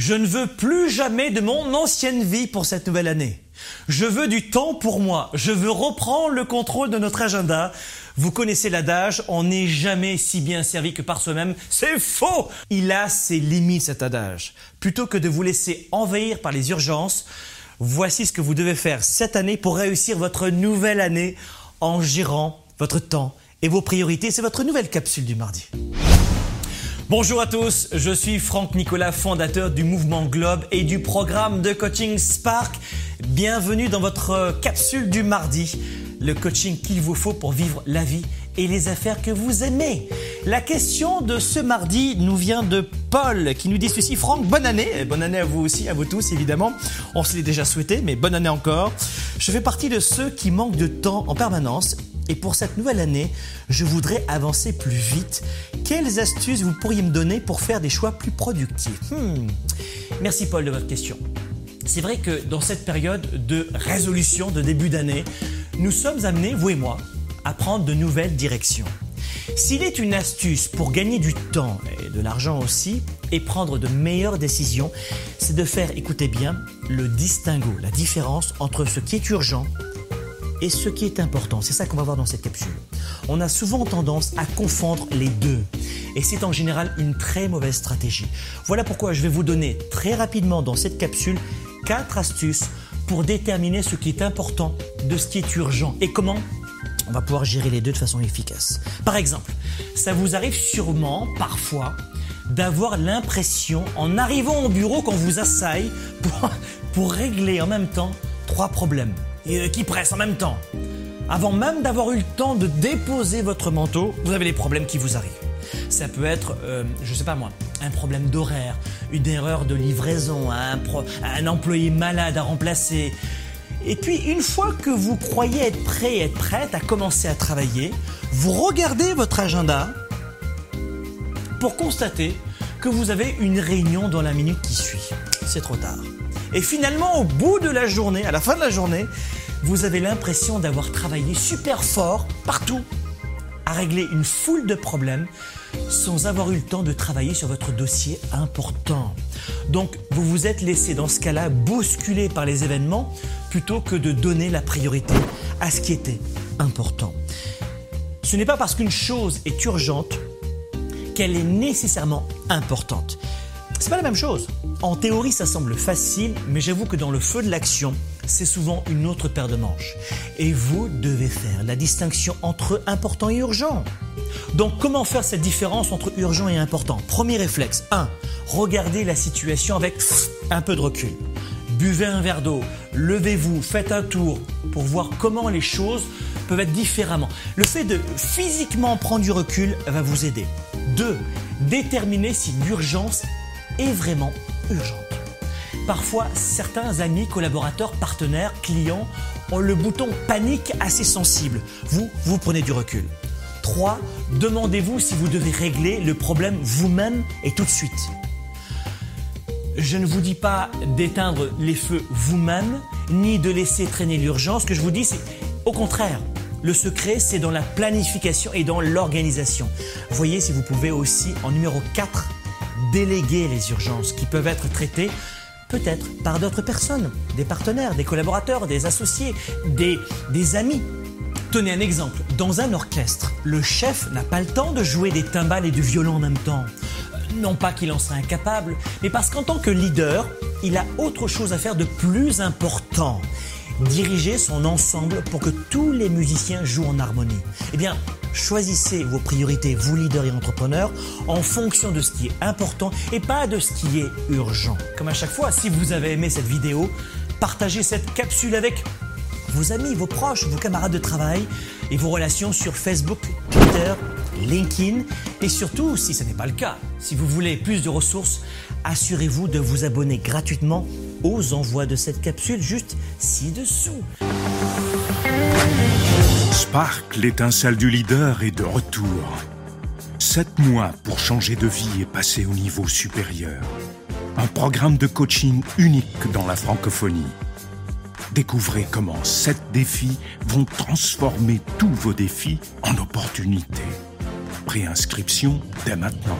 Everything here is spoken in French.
Je ne veux plus jamais de mon ancienne vie pour cette nouvelle année. Je veux du temps pour moi. Je veux reprendre le contrôle de notre agenda. Vous connaissez l'adage, on n'est jamais si bien servi que par soi-même. C'est faux Il a ses limites cet adage. Plutôt que de vous laisser envahir par les urgences, voici ce que vous devez faire cette année pour réussir votre nouvelle année en gérant votre temps et vos priorités. C'est votre nouvelle capsule du mardi. Bonjour à tous, je suis Franck Nicolas, fondateur du mouvement Globe et du programme de coaching Spark. Bienvenue dans votre capsule du mardi, le coaching qu'il vous faut pour vivre la vie et les affaires que vous aimez. La question de ce mardi nous vient de Paul qui nous dit ceci. Franck, bonne année. Bonne année à vous aussi, à vous tous évidemment. On se l'est déjà souhaité, mais bonne année encore. Je fais partie de ceux qui manquent de temps en permanence et pour cette nouvelle année, je voudrais avancer plus vite. Quelles astuces vous pourriez me donner pour faire des choix plus productifs? Hmm. Merci Paul de votre question. C'est vrai que dans cette période de résolution de début d'année, nous sommes amenés, vous et moi, à prendre de nouvelles directions. S'il est une astuce pour gagner du temps et de l'argent aussi et prendre de meilleures décisions, c'est de faire, écoutez bien, le distinguo, la différence entre ce qui est urgent et ce qui est important. C'est ça qu'on va voir dans cette capsule. On a souvent tendance à confondre les deux. Et c'est en général une très mauvaise stratégie. Voilà pourquoi je vais vous donner très rapidement dans cette capsule quatre astuces pour déterminer ce qui est important de ce qui est urgent et comment on va pouvoir gérer les deux de façon efficace. Par exemple, ça vous arrive sûrement parfois d'avoir l'impression, en arrivant au bureau, qu'on vous assaille pour, pour régler en même temps trois problèmes. Euh, qui pressent en même temps. Avant même d'avoir eu le temps de déposer votre manteau, vous avez les problèmes qui vous arrivent. Ça peut être, euh, je sais pas moi, un problème d'horaire, une erreur de livraison, un, un employé malade à remplacer. Et puis, une fois que vous croyez être prêt et être prête à commencer à travailler, vous regardez votre agenda pour constater que vous avez une réunion dans la minute qui suit. C'est trop tard. Et finalement, au bout de la journée, à la fin de la journée, vous avez l'impression d'avoir travaillé super fort partout à régler une foule de problèmes sans avoir eu le temps de travailler sur votre dossier important. Donc vous vous êtes laissé dans ce cas-là bousculer par les événements plutôt que de donner la priorité à ce qui était important. Ce n'est pas parce qu'une chose est urgente qu'elle est nécessairement importante. C'est pas la même chose. En théorie, ça semble facile, mais j'avoue que dans le feu de l'action, c'est souvent une autre paire de manches. Et vous devez faire la distinction entre important et urgent. Donc comment faire cette différence entre urgent et important? Premier réflexe 1. Regardez la situation avec un peu de recul. Buvez un verre d'eau, levez-vous, faites un tour pour voir comment les choses peuvent être différemment. Le fait de physiquement prendre du recul va vous aider. 2. Déterminer si l'urgence est vraiment urgente. Parfois, certains amis, collaborateurs, partenaires, clients ont le bouton panique assez sensible. Vous, vous prenez du recul. 3. Demandez-vous si vous devez régler le problème vous-même et tout de suite. Je ne vous dis pas d'éteindre les feux vous-même, ni de laisser traîner l'urgence. Ce que je vous dis, c'est au contraire. Le secret, c'est dans la planification et dans l'organisation. Voyez si vous pouvez aussi, en numéro 4, déléguer les urgences qui peuvent être traitées peut-être par d'autres personnes, des partenaires, des collaborateurs, des associés, des, des amis. Tenez un exemple, dans un orchestre, le chef n'a pas le temps de jouer des timbales et du violon en même temps. Non pas qu'il en serait incapable, mais parce qu'en tant que leader, il a autre chose à faire de plus important. Diriger son ensemble pour que tous les musiciens jouent en harmonie. Eh bien, choisissez vos priorités, vous leaders et entrepreneurs, en fonction de ce qui est important et pas de ce qui est urgent. Comme à chaque fois, si vous avez aimé cette vidéo, partagez cette capsule avec vos amis, vos proches, vos camarades de travail et vos relations sur Facebook, Twitter, LinkedIn et surtout, si ce n'est pas le cas, si vous voulez plus de ressources, assurez-vous de vous abonner gratuitement aux envois de cette capsule juste ci-dessous. Spark, l'étincelle du leader, est de retour. Sept mois pour changer de vie et passer au niveau supérieur. Un programme de coaching unique dans la francophonie. Découvrez comment sept défis vont transformer tous vos défis en opportunités. Préinscription dès maintenant.